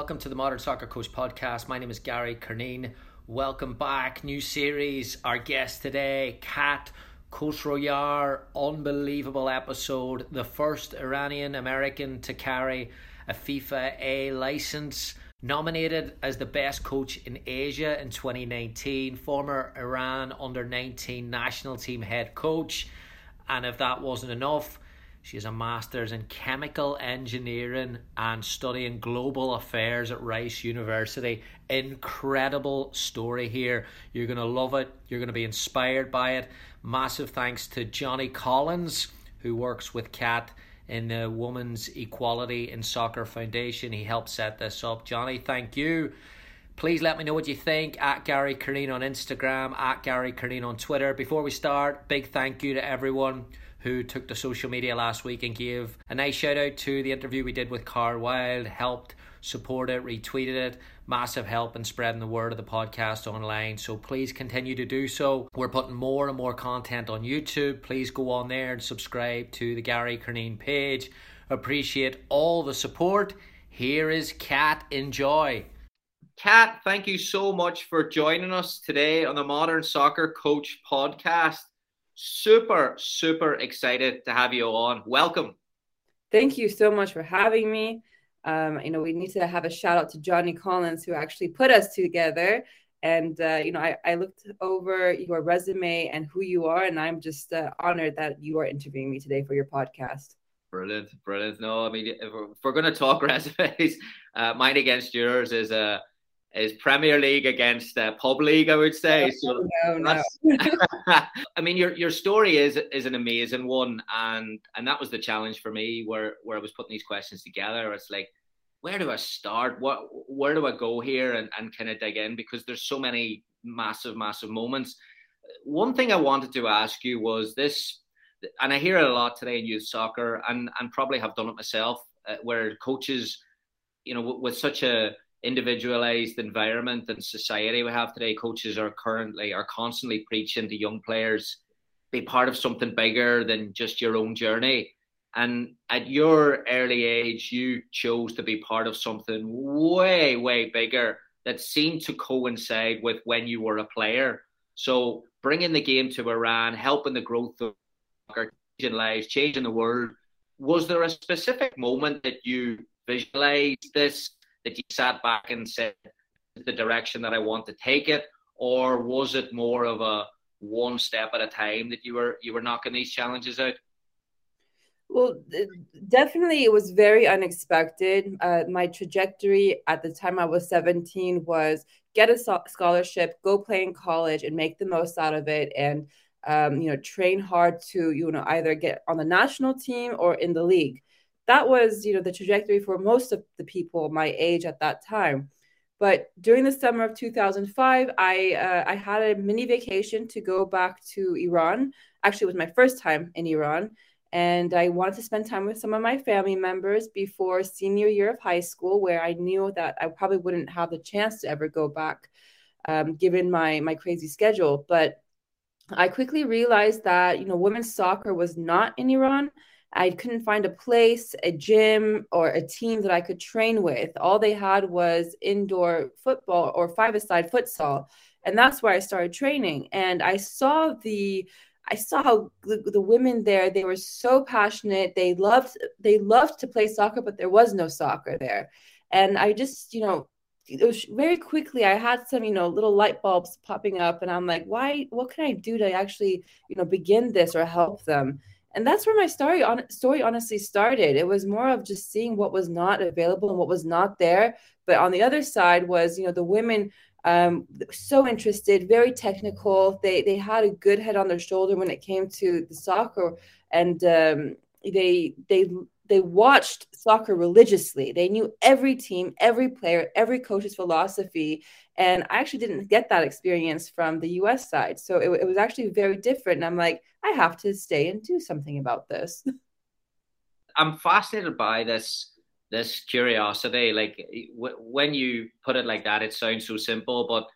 welcome to the Modern Soccer Coach podcast. My name is Gary Curneen. Welcome back. New series. Our guest today, Kat Khosrowyar. Unbelievable episode. The first Iranian American to carry a FIFA A license. Nominated as the best coach in Asia in 2019. Former Iran under 19 national team head coach. And if that wasn't enough, she has a master's in chemical engineering and studying global affairs at Rice University. Incredible story here. You're going to love it. You're going to be inspired by it. Massive thanks to Johnny Collins, who works with Kat in the Women's Equality in Soccer Foundation. He helped set this up. Johnny, thank you. Please let me know what you think at Gary Curneen on Instagram, at Gary Curneen on Twitter. Before we start, big thank you to everyone who took to social media last week and gave a nice shout out to the interview we did with Carl Wild, helped support it, retweeted it. Massive help in spreading the word of the podcast online. So please continue to do so. We're putting more and more content on YouTube. Please go on there and subscribe to the Gary Curneen page. Appreciate all the support. Here is Kat. Enjoy. Kat, thank you so much for joining us today on the Modern Soccer Coach podcast. Super, super excited to have you on. Welcome. Thank you so much for having me. Um, you know, we need to have a shout out to Johnny Collins who actually put us together. And uh, you know, I, I looked over your resume and who you are, and I'm just uh, honored that you are interviewing me today for your podcast. Brilliant, brilliant. No, I mean, if we're, we're going to talk resumes, uh, mine against yours is a uh, is Premier League against uh, Pub League, I would say. So no, no. I mean, your your story is is an amazing one, and and that was the challenge for me, where where I was putting these questions together. It's like, where do I start? What where do I go here, and and kind of dig in because there's so many massive, massive moments. One thing I wanted to ask you was this, and I hear it a lot today in youth soccer, and and probably have done it myself, uh, where coaches, you know, with, with such a individualized environment and society we have today, coaches are currently are constantly preaching to young players be part of something bigger than just your own journey. And at your early age, you chose to be part of something way, way bigger that seemed to coincide with when you were a player. So bringing the game to Iran, helping the growth of changing lives, changing the world. Was there a specific moment that you visualized this that you sat back and said the direction that I want to take it, or was it more of a one step at a time that you were you were knocking these challenges out? Well, definitely, it was very unexpected. Uh, my trajectory at the time I was 17 was get a scholarship, go play in college, and make the most out of it, and um, you know, train hard to you know either get on the national team or in the league that was you know the trajectory for most of the people my age at that time. But during the summer of 2005 i uh, i had a mini vacation to go back to iran. Actually it was my first time in iran and i wanted to spend time with some of my family members before senior year of high school where i knew that i probably wouldn't have the chance to ever go back um, given my my crazy schedule. But i quickly realized that you know women's soccer was not in iran I couldn't find a place, a gym, or a team that I could train with. All they had was indoor football or five-a-side futsal, and that's where I started training. And I saw the, I saw how the, the women there. They were so passionate. They loved, they loved to play soccer, but there was no soccer there. And I just, you know, it was very quickly i had some you know little light bulbs popping up and i'm like why what can i do to actually you know begin this or help them and that's where my story on story honestly started. It was more of just seeing what was not available and what was not there. But on the other side was you know the women um, so interested very technical. They they had a good head on their shoulder when it came to the soccer. And um, they they they watched soccer religiously. They knew every team, every player, every coach's philosophy. And I actually didn't get that experience from the US side. So it, it was actually very different. And I'm like, I have to stay and do something about this. I'm fascinated by this this curiosity. Like w- when you put it like that, it sounds so simple. But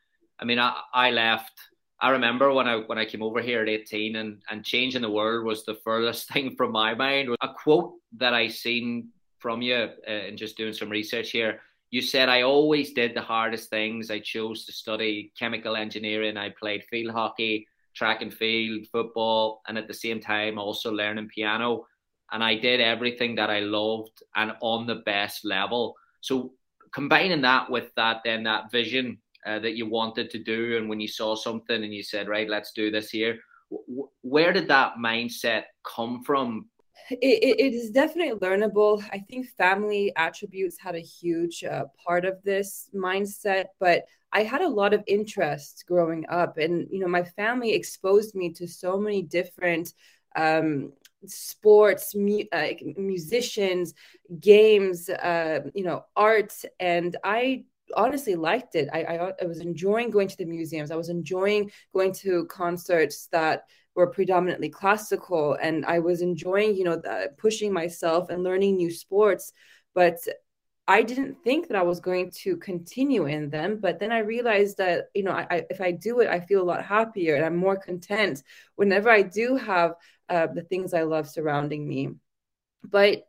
I mean, I, I left I remember when I when I came over here at 18 and and changing the world was the furthest thing from my mind. A quote that I seen from you uh, and just doing some research here. You said I always did the hardest things. I chose to study chemical engineering. I played field hockey, track and field, football, and at the same time also learning piano. And I did everything that I loved and on the best level. So combining that with that, then that vision uh, that you wanted to do and when you saw something and you said right let's do this here w- where did that mindset come from? It, it is definitely learnable. I think family attributes had a huge uh, part of this mindset but i had a lot of interest growing up and you know my family exposed me to so many different um, sports, mu- uh, musicians, games, uh, you know, arts, and I honestly liked it. I, I, I was enjoying going to the museums. I was enjoying going to concerts that were predominantly classical, and I was enjoying, you know, the, pushing myself and learning new sports. But I didn't think that I was going to continue in them. But then I realized that, you know, I, if I do it, I feel a lot happier and I'm more content whenever I do have uh, the things I love surrounding me. But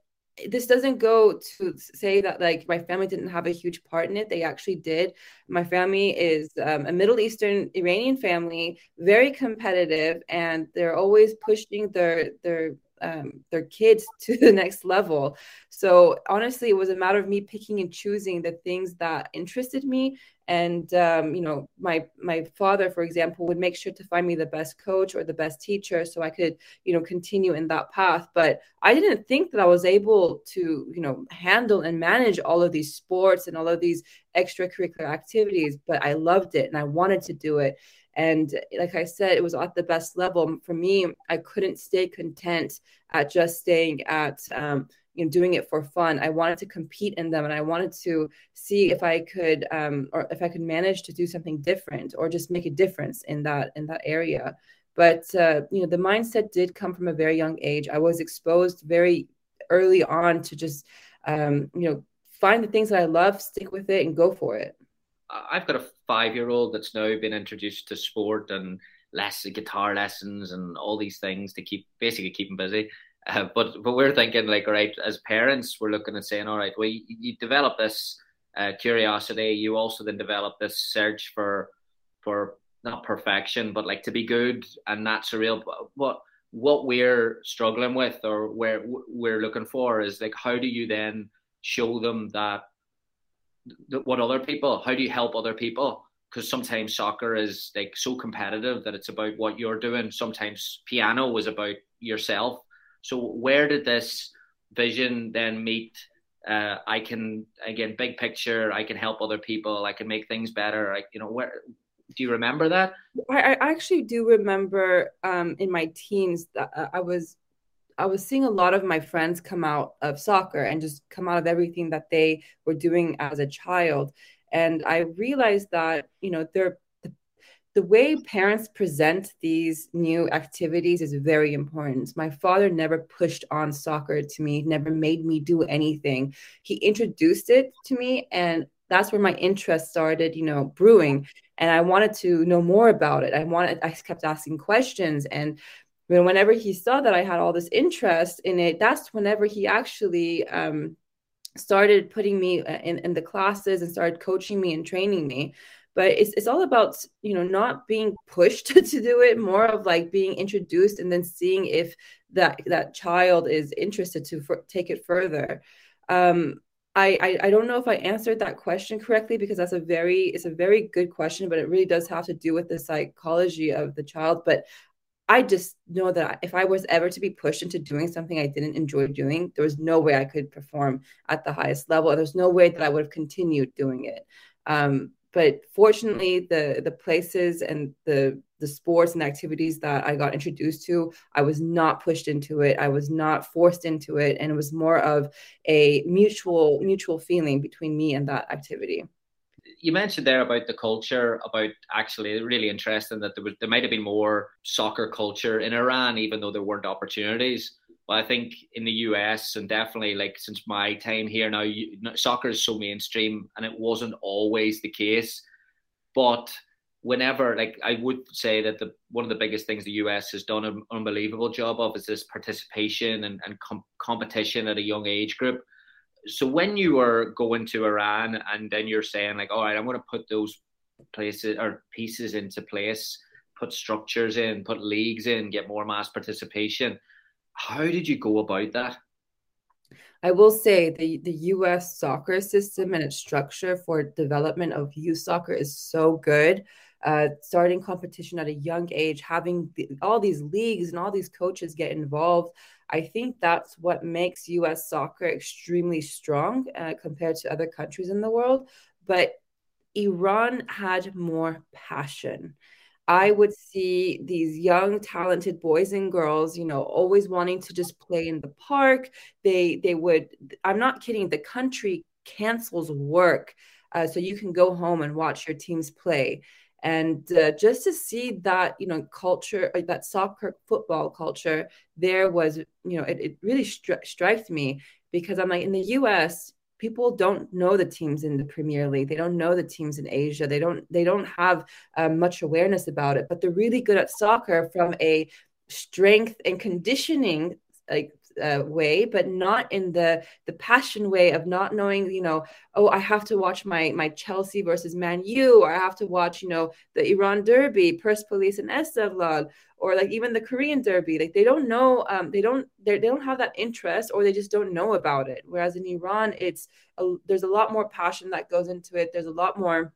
this doesn't go to say that like my family didn't have a huge part in it they actually did. My family is um, a middle eastern iranian family very competitive and they're always pushing their their um, their kids to the next level. So honestly, it was a matter of me picking and choosing the things that interested me. And um, you know, my my father, for example, would make sure to find me the best coach or the best teacher, so I could you know continue in that path. But I didn't think that I was able to you know handle and manage all of these sports and all of these extracurricular activities. But I loved it and I wanted to do it. And like I said, it was at the best level. For me, I couldn't stay content at just staying at, um, you know, doing it for fun. I wanted to compete in them and I wanted to see if I could, um, or if I could manage to do something different or just make a difference in that, in that area. But, uh, you know, the mindset did come from a very young age. I was exposed very early on to just, um, you know, find the things that I love, stick with it and go for it. I've got a five year old that's now been introduced to sport and less guitar lessons and all these things to keep basically keep him busy. Uh, but but we're thinking like, right, as parents, we're looking at saying, all right, well, you, you develop this uh, curiosity. You also then develop this search for for not perfection, but like to be good, and that's a real. What what we're struggling with, or where we're looking for, is like, how do you then show them that what other people how do you help other people? Because sometimes soccer is like so competitive that it's about what you're doing. Sometimes piano was about yourself. So where did this vision then meet? Uh, i can again big picture i can help other people i can make things better like you know where do you remember that? I, I actually do remember um, in my teens that uh, i was I was seeing a lot of my friends come out of soccer and just come out of everything that they were doing as a child. And I realized that, you know, they're the, the way parents present these new activities is very important. My father never pushed on soccer to me, never made me do anything. He introduced it to me and that's where my interest started, you know, brewing. And I wanted to know more about it. I wanted, I kept asking questions. And when whenever he saw that I had all this interest in it, that's whenever he actually um, started putting me uh, in, in the classes and started coaching me and training me. But it's, it's all about, you know, not being pushed to do it, more of like being introduced and then seeing if that, that child is interested to for, take it further. Um, I, I, I don't know if I answered that question correctly because that's a very it's a very good question, but it really does have to do with the psychology of the child. But I just know that if I was ever to be pushed into doing something I didn't enjoy doing, there was no way I could perform at the highest level. There's no way that I would have continued doing it. Um, but fortunately, the the places and the the sports and activities that I got introduced to, I was not pushed into it. I was not forced into it, and it was more of a mutual mutual feeling between me and that activity you mentioned there about the culture, about actually really interesting that there was there might have been more soccer culture in Iran, even though there weren't opportunities. But I think in the US and definitely like since my time here now, you, soccer is so mainstream, and it wasn't always the case. But whenever, like, I would say that the one of the biggest things the US has done an unbelievable job of is this participation and, and com- competition at a young age group so when you were going to Iran and then you're saying like, all right, I'm going to put those places or pieces into place, put structures in, put leagues in, get more mass participation. How did you go about that? I will say the, the US soccer system and its structure for development of youth soccer is so good. Uh, starting competition at a young age, having the, all these leagues and all these coaches get involved. I think that's what makes US soccer extremely strong uh, compared to other countries in the world. But Iran had more passion. I would see these young, talented boys and girls, you know, always wanting to just play in the park. They they would. I'm not kidding. The country cancels work uh, so you can go home and watch your teams play and uh, just to see that you know culture uh, that soccer football culture there was you know it, it really stri- strikes me because i'm like in the us people don't know the teams in the premier league. They don't know the teams in asia. They don't they don't have uh, much awareness about it. But they're really good at soccer from a strength and conditioning like uh, way, but not in the the passion way of not knowing, you know, oh, I have to watch my my Chelsea versus Man U, or I have to watch, you know, the Iran Derby, Persepolis and Esteghlal, or like even the Korean Derby. Like they don't know, um, they don't they don't have that interest, or they just don't know about it. Whereas in Iran, it's a, there's a lot more passion that goes into it. There's a lot more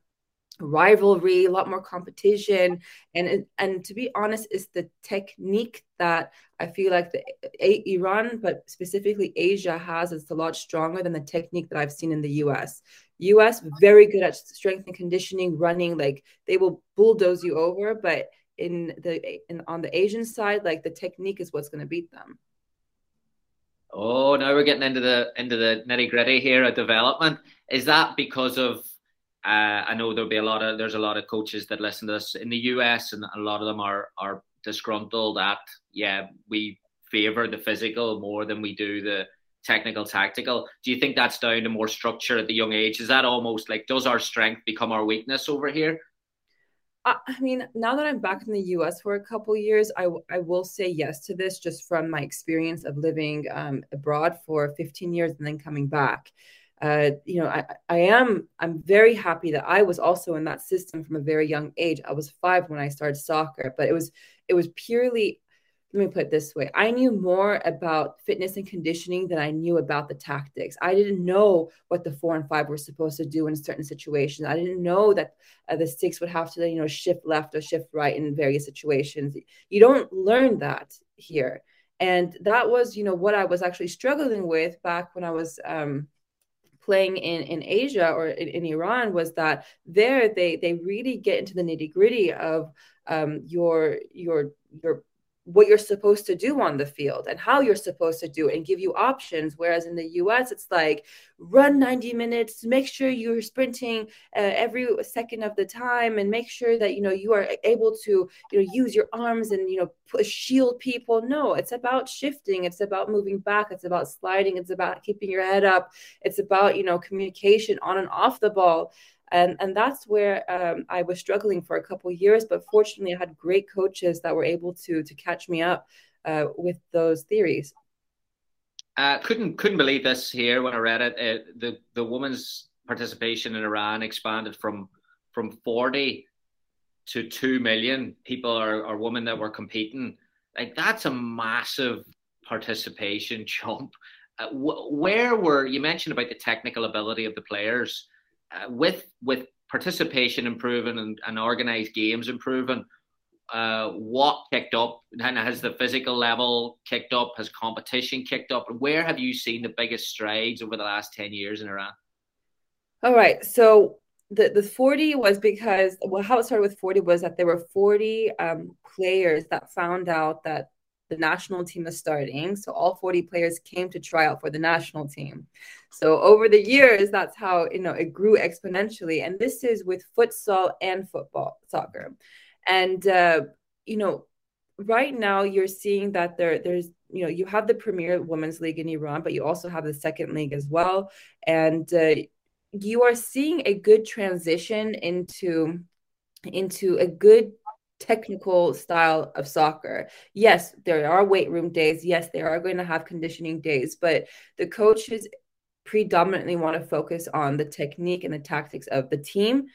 rivalry, a lot more competition, and and to be honest, it's the technique that I feel like the a, Iran, but specifically Asia, has is a lot stronger than the technique that I've seen in the U.S. U.S. very good at strength and conditioning, running like they will bulldoze you over, but in the in on the Asian side, like the technique is what's going to beat them. Oh, now we're getting into the into the nitty gritty here of development. Is that because of uh, I know there'll be a lot of there's a lot of coaches that listen to this in the US, and a lot of them are are disgruntled at yeah we favor the physical more than we do the technical tactical. Do you think that's down to more structure at the young age? Is that almost like does our strength become our weakness over here? I mean, now that I'm back in the US for a couple years, I, I will say yes to this just from my experience of living um, abroad for 15 years and then coming back uh, you know, I, I am, I'm very happy that I was also in that system from a very young age. I was five when I started soccer, but it was, it was purely, let me put it this way. I knew more about fitness and conditioning than I knew about the tactics. I didn't know what the four and five were supposed to do in certain situations. I didn't know that uh, the six would have to, you know, shift left or shift right in various situations. You don't learn that here. And that was, you know, what I was actually struggling with back when I was, um, playing in in Asia or in, in Iran was that there they they really get into the nitty gritty of um, your your your what you're supposed to do on the field and how you're supposed to do it and give you options. Whereas in the US it's like run 90 minutes make sure you're sprinting uh, every second of the time and make sure that you know you are able to you know use your arms and you know push, shield people. No it's about shifting. It's about moving back. It's about sliding. It's about keeping your head up. It's about you know communication on and off the ball and and that's where um, I was struggling for a couple years. But fortunately, I had great coaches that were able to to catch me up uh, with those theories. Uh, couldn't couldn't believe this here when I read it. Uh, the the women's participation in Iran expanded from from forty to two million people or, or women that were competing. Like that's a massive participation jump. Uh, wh- where were you mentioned about the technical ability of the players? Uh, with with participation improving and, and organized games improving, uh, what kicked up? And has the physical level kicked up? Has competition kicked up? Where have you seen the biggest strides over the last ten years in Iran? All right, so the the 40 was because well how it started with 40 was that there were 40 um, players that found out that the national team is starting. So all 40 players came to try out for the national team. So over the years that's how you know it grew exponentially. And this is with futsal and football soccer. And uh, you know right now you're seeing that there there's you know you have the premier women's league in iran but you also have the second league as well. And uh, you are seeing a good transition into into a good technical style of soccer. Yes, there are weight room days. Yes, they are going to have conditioning days, but the coaches predominantly want to focus on the technique and the tactics of the team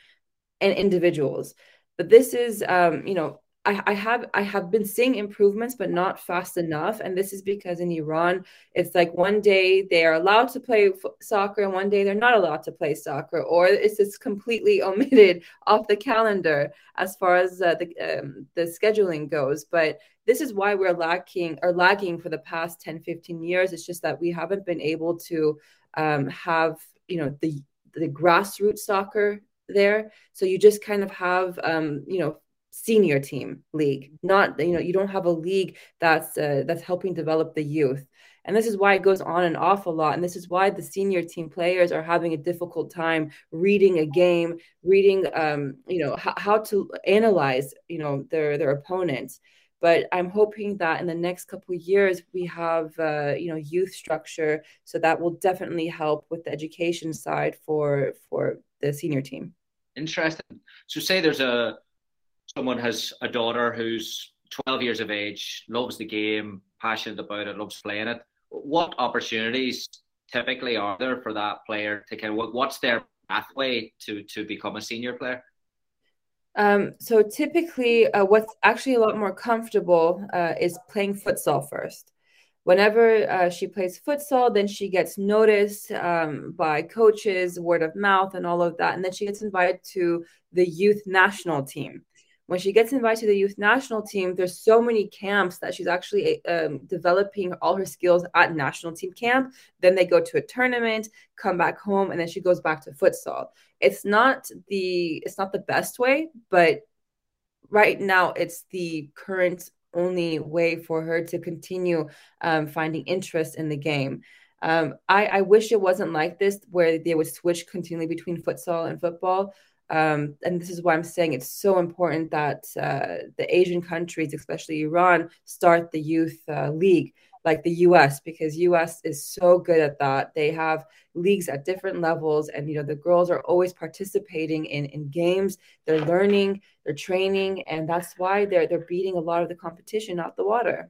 and individuals. But this is, um, you know, I, I have I have been seeing improvements, but not fast enough. And this is because in Iran, it's like one day they are allowed to play soccer, and one day they're not allowed to play soccer, or it's just completely omitted off the calendar as far as uh, the um, the scheduling goes. But this is why we're lacking or lagging for the past 10, 15 years. It's just that we haven't been able to um, have you know the the grassroots soccer there. So you just kind of have um, you know senior team league. Not you know you don't have a league that's uh, that's helping develop the youth. And this is why it goes on and off a lot. And this is why the senior team players are having a difficult time reading a game reading um you know h- how to analyze you know their their opponents. But i'm hoping that in the next couple years we have uh, you know youth structure. So that will definitely help with the education side for for the senior team. Interesting. So say there's a someone has a daughter who's 12 years of age, loves the game, passionate about it, loves playing it, what opportunities typically are there for that player to kind of what's their pathway to to become a senior player? Um, so typically, uh, what's actually a lot more comfortable uh, is playing futsal first. Whenever uh, she plays futsal, then she gets noticed um, by coaches, word of mouth, and all of that, and then she gets invited to the youth national team when she gets invited to the youth national team, there's so many camps that she's actually um, developing all her skills at national team camp. Then they go to a tournament, come back home, and then she goes back to futsal. It's not the it's not the best way, but right now it's the current only way for her to continue um, finding interest in the game. Um, I, I wish it wasn't like this, where they would switch continually between futsal and football. Um, and this is why I'm saying it's so important that uh, the Asian countries, especially Iran, start the youth uh, league like the US because US is so good at that. They have leagues at different levels and you know the girls are always participating in in games. They're learning, they're training and that's why they're they're beating a lot of the competition out the water.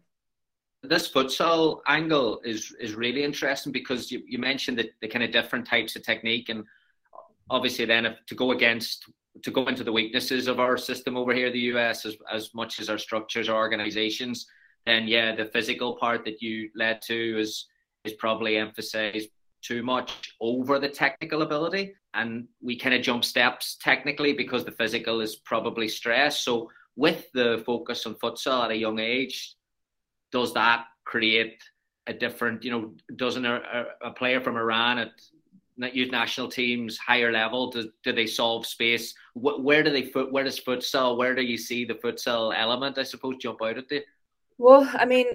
This futsal angle is is really interesting because you, you mentioned the, the kind of different types of technique and obviously then if, to go against to go into the weaknesses of our system over here, the US, as, as much as our structures, our organizations, then yeah, the physical part that you led to is is probably emphasized too much over the technical ability, and we kind of jump steps technically because the physical is probably stressed. So with the focus on futsal at a young age, does that create a different, you know, doesn't a, a player from Iran at youth national teams higher level? Do, do they solve space? Where do they foot? Where does futsal? Where do you see the futsal element? I suppose jump out at the. Well, I mean,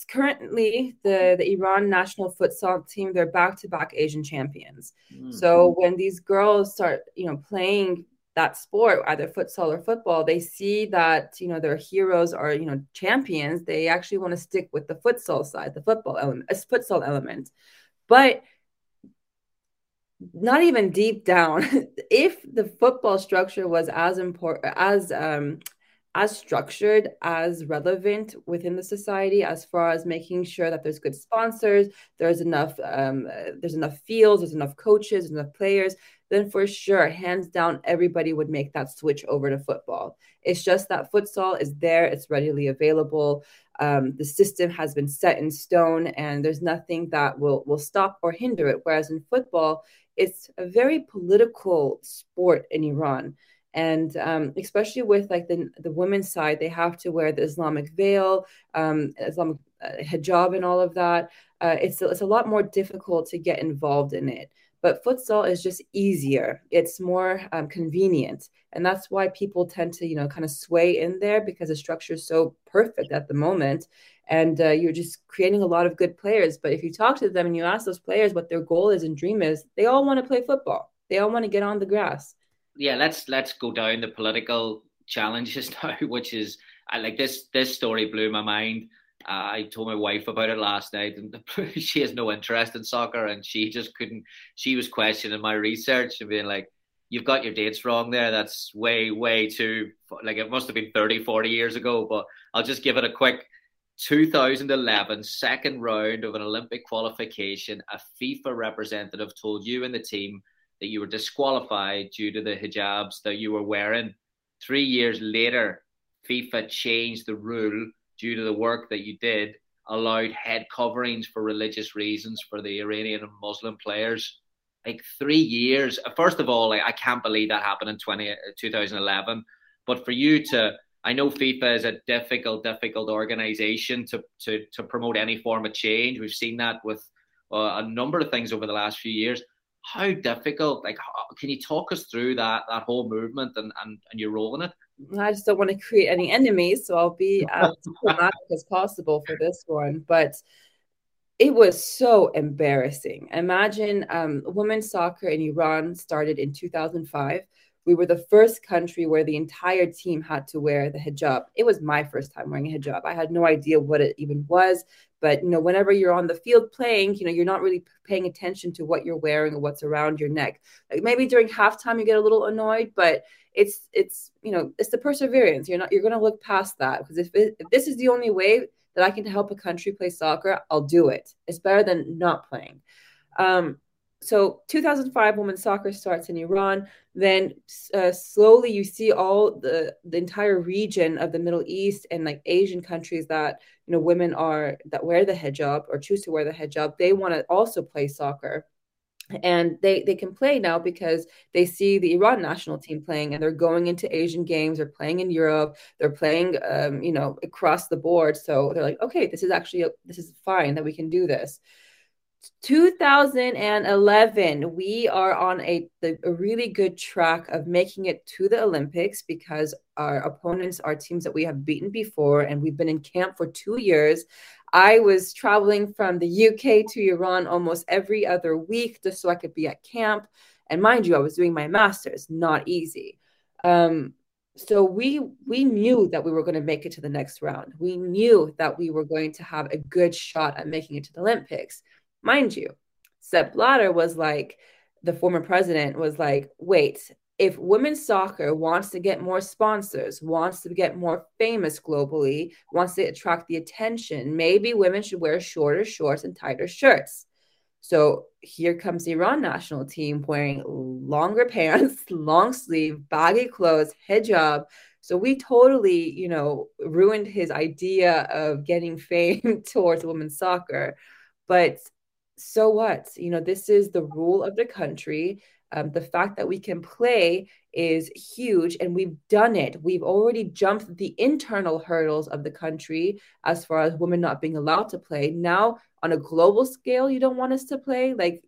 it's currently the the Iran national futsal team they're back to back Asian champions. Mm-hmm. So when these girls start, you know, playing that sport, either futsal or football, they see that you know their heroes are you know champions. They actually want to stick with the futsal side, the football element, a futsal element, but not even deep down if the football structure was as important as um as structured as relevant within the society as far as making sure that there's good sponsors there's enough um, there's enough fields there's enough coaches enough players then for sure hands down everybody would make that switch over to football. It's just that futsal is there it's readily available um, the system has been set in stone and there's nothing that will will stop or hinder it. Whereas in football it's a very political sport in Iran. And um, especially with like the, the women's side, they have to wear the Islamic veil, um, Islamic uh, hijab and all of that, uh, it's it's a lot more difficult to get involved in it. But futsal is just easier. It's more um, convenient, and that's why people tend to you know kind of sway in there because the structure is so perfect at the moment, and uh, you're just creating a lot of good players. But if you talk to them and you ask those players what their goal is and dream is, they all want to play football. They all want to get on the grass. Yeah, let's let's go down the political challenges now, which is I like this this story blew my mind. Uh, I told my wife about it last night, and she has no interest in soccer, and she just couldn't. She was questioning my research and being like, "You've got your dates wrong there. That's way, way too like it must have been 30, 40 years ago." But I'll just give it a quick 2011 second round of an Olympic qualification. A FIFA representative told you and the team that you were disqualified due to the hijabs that you were wearing. Three years later, FIFA changed the rule due to the work that you did, allowed head coverings for religious reasons for the Iranian and Muslim players. Like three years. First of all, I can't believe that happened in 20, uh, 2011. But for you to, I know FIFA is a difficult, difficult organization to, to, to promote any form of change. We've seen that with uh, a number of things over the last few years. How difficult like how, can you talk us through that that whole movement and, and and your role in it? I just don't want to create any enemies so i'll be as diplomatic as possible for this one but it was so embarrassing. Imagine um, women's soccer in iran started in 2005 we were the first country where the entire team had to wear the hijab. It was my first time wearing a hijab. I had no idea what it even was. But you know, whenever you're on the field playing, you know, you're not really paying attention to what you're wearing or what's around your neck. Like maybe during halftime you get a little annoyed, but it's it's you know it's the perseverance. You're not you're going to look past that because if, if this is the only way that I can help a country play soccer, I'll do it. It's better than not playing. Um, so 2005 women's soccer starts in iran. Then uh, slowly you see all the the entire region of the middle east and like asian countries that you know women are that wear the hijab or choose to wear the hijab. They want to also play soccer. And they they can play now because they see the Iran national team playing and they're going into Asian games they're playing in Europe they're playing um, you know across the board. So they're like okay this is actually a, this is fine that we can do this 2011 we are on a, a really good track of making it to the olympics because our opponents are teams that we have beaten before and we've been in camp for two years. I was traveling from the uk to iran almost every other week just so i could be at camp. And mind you i was doing my master's not easy. Um, so we we knew that we were going to make it to the next round. We knew that we were going to have a good shot at making it to the olympics Mind you, Sepp Blatter was like, the former president was like, wait, if women's soccer wants to get more sponsors, wants to get more famous globally, wants to attract the attention, maybe women should wear shorter shorts and tighter shirts. So here comes the Iran national team wearing longer pants, long sleeve, baggy clothes, hijab. So we totally, you know, ruined his idea of getting fame towards women's soccer. But so what? You know, this is the rule of the country. Um, the fact that we can play is huge, and we've done it. We've already jumped the internal hurdles of the country as far as women not being allowed to play. Now, on a global scale, you don't want us to play. Like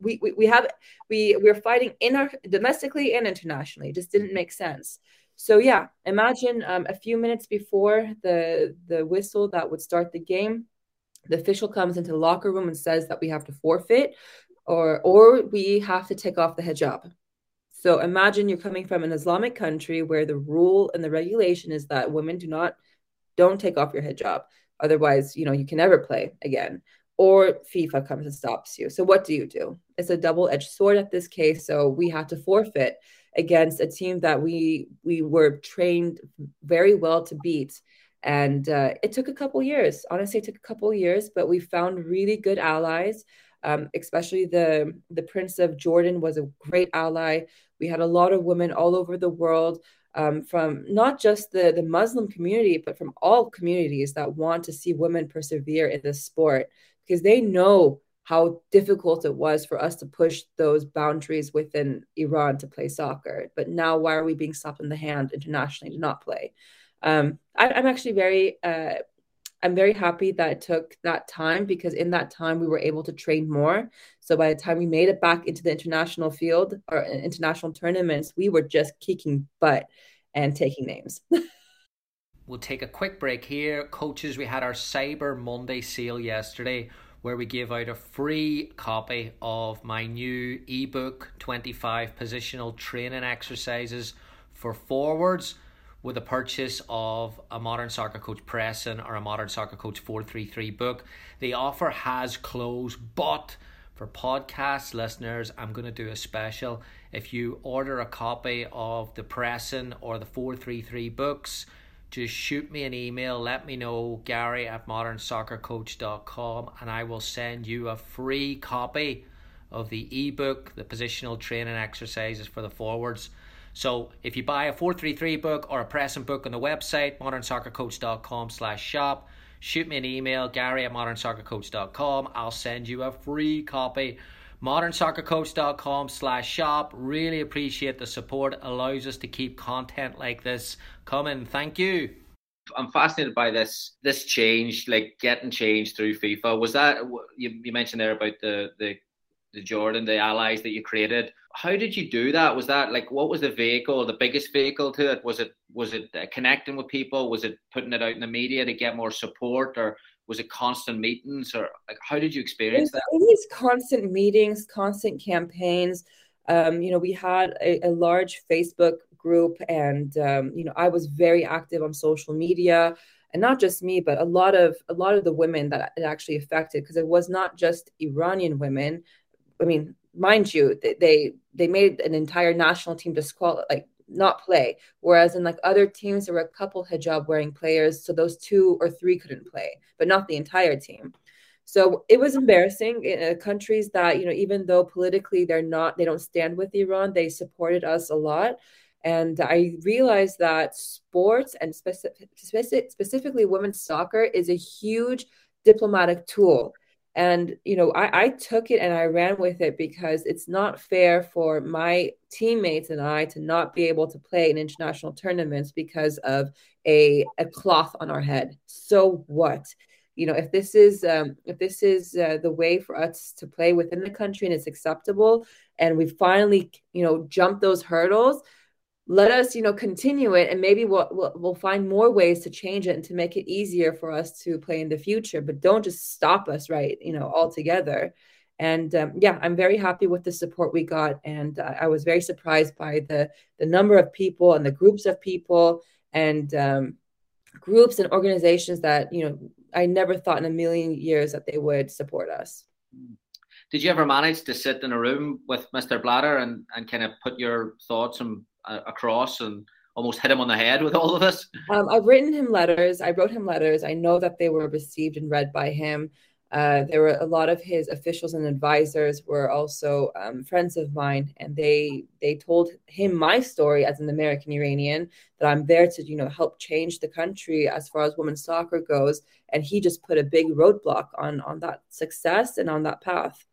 we we, we have we we're fighting in our domestically and internationally. It just didn't make sense. So yeah, imagine um, a few minutes before the the whistle that would start the game the official comes into the locker room and says that we have to forfeit or or we have to take off the hijab. So imagine you're coming from an Islamic country where the rule and the regulation is that women do not don't take off your hijab. Otherwise, you know, you can never play again. Or FIFA comes and stops you. So what do you do? It's a double-edged sword at this case. So we have to forfeit against a team that we we were trained very well to beat and uh, it took a couple years. Honestly, it took a couple years, but we found really good allies. Um, especially the the Prince of Jordan was a great ally. We had a lot of women all over the world, um, from not just the the Muslim community, but from all communities that want to see women persevere in this sport because they know how difficult it was for us to push those boundaries within Iran to play soccer. But now, why are we being slapped in the hand internationally to not play? Um, I, am actually very uh, I'm very happy that it took that time because in that time we were able to train more. So by the time we made it back into the international field or international tournaments, we were just kicking butt and taking names. we'll take a quick break here. Coaches, we had our Cyber Monday sale yesterday where we gave out a free copy of my new ebook 25 positional training exercises for forwards with the purchase of a Modern Soccer Coach Pressing or a Modern Soccer Coach 433 book. The offer has closed, but for podcast listeners, I'm going to do a special. If you order a copy of the Pressing or the 433 books, just shoot me an email. Let me know, Gary at modernsoccercoach.com, and I will send you a free copy of the ebook, the positional training exercises for the forwards. So if you buy a 433 book or a Pressing book on the website, modernsoccercoach.com slash shop, shoot me an email, Gary at modernsoccercoach.com. I'll send you a free copy. Modernsoccercoach.com slash shop. Really appreciate the support. Allows us to keep content like this coming. Thank you. I'm fascinated by this this change, like getting change through FIFA. Was that you, you mentioned there about the the the Jordan, the allies that you created? how did you do that? Was that like what was the vehicle, the biggest vehicle to it? Was it was it uh, connecting with people? Was it putting it out in the media to get more support, or was it constant meetings, or like how did you experience that? It was constant meetings, constant campaigns. Um, you know, we had a, a large Facebook group, and um, you know, I was very active on social media and not just me but a lot of a lot of the women that it actually affected because it was not just iranian women i mean mind you, they they made an entire national team disqualify, like not play. Whereas in like other teams, there were a couple hijab wearing players, so those two or three couldn't play, but not the entire team. So it was embarrassing in uh, countries that you know, even though politically they're not, they don't stand with Iran, they supported us a lot. And I realized that sports and specific, specifically women's soccer is a huge diplomatic tool and, you know, I, I took it and I ran with it because it's not fair for my teammates and I to not be able to play in international tournaments because of a, a cloth on our head. So what? You know, if this is um, if this is uh, the way for us to play within the country and it's acceptable, and we finally, you know, jump those hurdles, let us you know continue it and maybe we'll, we'll, we'll find more ways to change it and to make it easier for us to play in the future but don't just stop us right you know altogether. And um, yeah i'm very happy with the support we got and uh, i was very surprised by the the number of people and the groups of people and um, groups and organizations that you know i never thought in a million years that they would support us. Did you ever manage to sit in a room with mr blatter and and kind of put your thoughts and across and almost hit him on the head with all of this? Um, I've written him letters. I wrote him letters. I know that they were received and read by him. Uh, there were a lot of his officials and advisors were also um, friends of mine, and they they told him my story as an American Iranian that I'm there to you know help change the country as far as women's soccer goes, and he just put a big roadblock on on that success and on that path.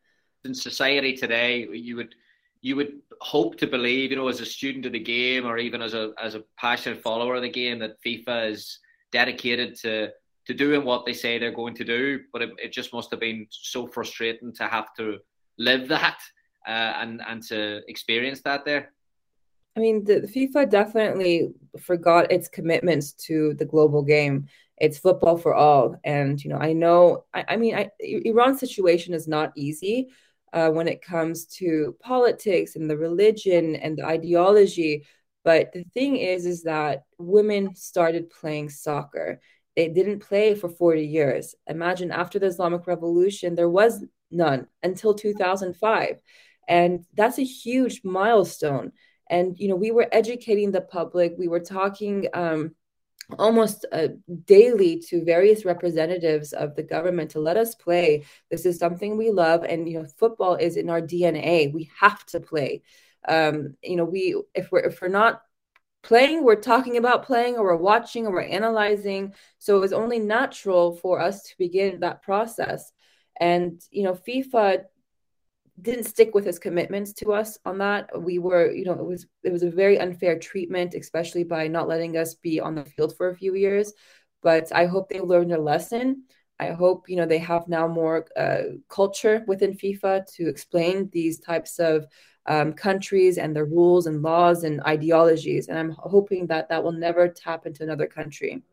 In society today, you would you would hope to believe, you know, as a student of the game or even as a as a passionate follower of the game, that FIFA is dedicated to to doing what they say they're going to do. But it, it just must have been so frustrating to have to live that uh, and and to experience that there. I mean, the, FIFA definitely forgot its commitments to the global game. It's football for all, and you know, I know. I, I mean, I, Iran's situation is not easy uh, when it comes to politics and the religion and the ideology. But the thing is, is that women started playing soccer. They didn't play for 40 years. Imagine after the Islamic Revolution, there was none until 2005. And that's a huge milestone. And, you know, we were educating the public. We were talking um, almost uh, daily to various representatives of the government to let us play. This is something we love, and you know, football is in our DNA. We have to play. Um, you know, we if we're if we're not playing, we're talking about playing, or we're watching, or we're analyzing. So it was only natural for us to begin that process. And you know, FIFA didn't stick with his commitments to us on that. We were, you know, it was it was a very unfair treatment, especially by not letting us be on the field for a few years. but I hope they learned their lesson. I hope you know they have now more uh, culture within FIFA to explain these types of um, countries and their rules and laws and ideologies. And I'm hoping that that will never tap into another country.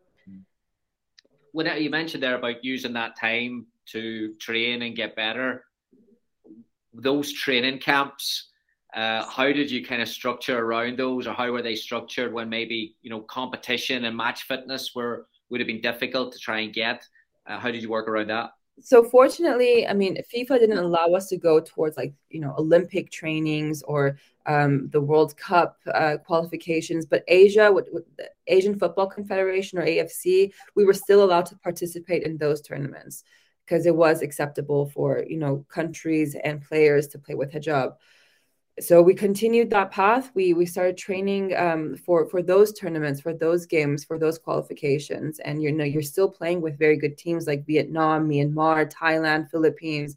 When you mentioned there about using that time to train and get better, those training camps. Uh, how did you kind of structure around those, or how were they structured when maybe you know competition and match fitness were would have been difficult to try and get? Uh, how did you work around that? so fortunately, I mean, FIFA didn't allow us to go towards like you know Olympic trainings or um, the World Cup uh, qualifications, but Asia, with, with, the Asian Football Confederation or AFC, we were still allowed to participate in those tournaments because it was acceptable for you know countries and players to play with hijab so we continued that path. We we started training um, for for those tournaments, for those games, for those qualifications, and you know you're still playing with very good teams like Vietnam, Myanmar, Thailand, Philippines.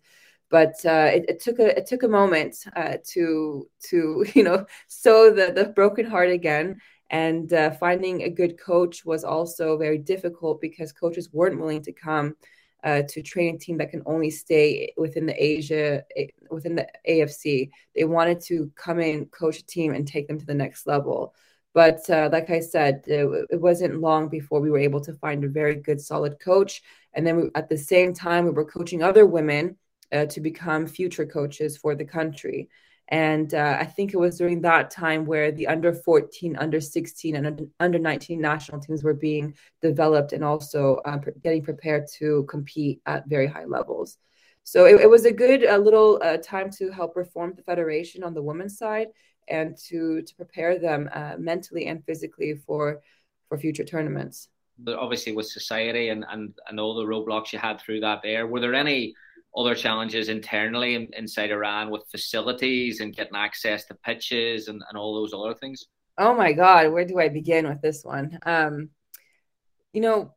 But uh, it, it, took a it took a moment uh, to to you know sew the the broken heart again. And uh, finding a good coach was also very difficult because coaches weren't willing to come uh, to train a team that can only stay within the Asia, within the AFC. They wanted to come in, coach a team, and take them to the next level. But uh, like I said, it, it, wasn't long before we were able to find a very good, solid coach. And then we, at the same time, we were coaching other women uh, to become future coaches for the country. And uh, I think it was during that time where the under 14, under 16, and under 19 national teams were being developed and also uh, getting prepared to compete at very high levels. So it, it was a good uh, little uh, time to help reform the federation on the women's side and to to prepare them uh, mentally and physically for for future tournaments. But obviously, with society and, and and all the roadblocks you had through that, there were there any other challenges internally in, inside Iran with facilities and getting access to pitches and, and all those other things? Oh my God, where do I begin with this one? Um, you know,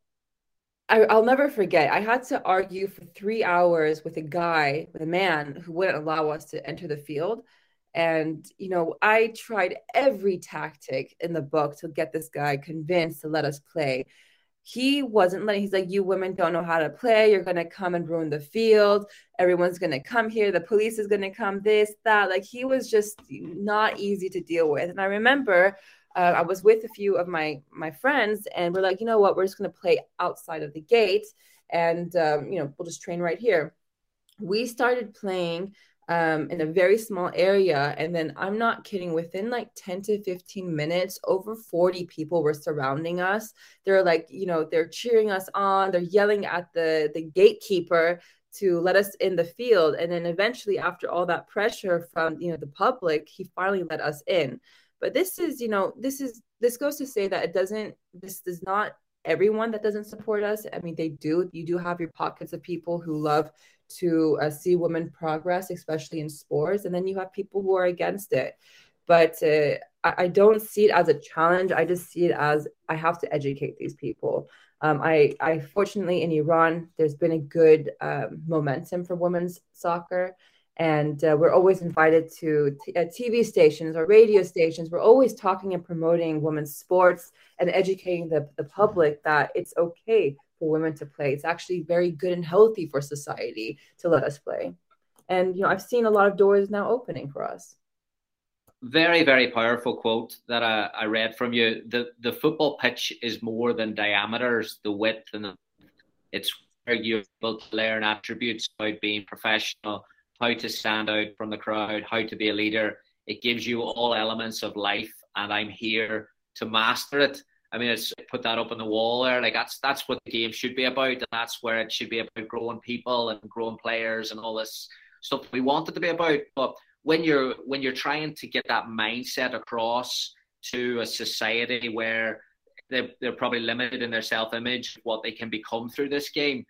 I, I'll never forget. I had to argue for three hours with a guy, with a man who wouldn't allow us to enter the field. And, you know, I tried every tactic in the book to get this guy convinced to let us play he wasn't letting he's like you women don't know how to play. You're going to come and ruin the field. Everyone's going to come here. The police is going to come this that. Like he was just not easy to deal with. And i remember uh, i was with a few of my my friends and we're like you know what? We're just going to play outside of the gate and um, you know we'll just train right here. We started playing um, in a very small area. And then I'm not kidding, within like 10 to 15 minutes, over 40 people were surrounding us. They're like, you know, they're cheering us on, they're yelling at the, the gatekeeper to let us in the field. And then eventually, after all that pressure from, you know, the public, he finally let us in. But this is, you know, this is, this goes to say that it doesn't, this does not everyone that doesn't support us. I mean, they do. You do have your pockets of people who love to uh, see women progress, especially in sports, and then you have people who are against it. But uh, I, I, don't see it as a challenge. I just see it as I have to educate these people. Um, I, I fortunately in Iran, there's been a good um, momentum for women's soccer and uh, we're always invited to t- uh, TV stations or radio stations. We're always talking and promoting women's sports and educating the, the public that it's okay for women to play. It's actually very good and healthy for society to let us play. And you know, I've seen a lot of doors now opening for us. Very, very powerful quote that I, I read from you. The the football pitch is more than diameters, the width, and the, it's where you're able to learn attributes about being professional how to stand out from the crowd, how to be a leader. It gives you all elements of life, and I'm here to master it. I mean, it's put that up on the wall there. Like that's that's what the game should be about, and that's where it should be about growing people and growing players and all this stuff we want it to be about. But when you're when you're trying to get that mindset across to a society where they're, they're probably limited in their self-image, what they can become through this game.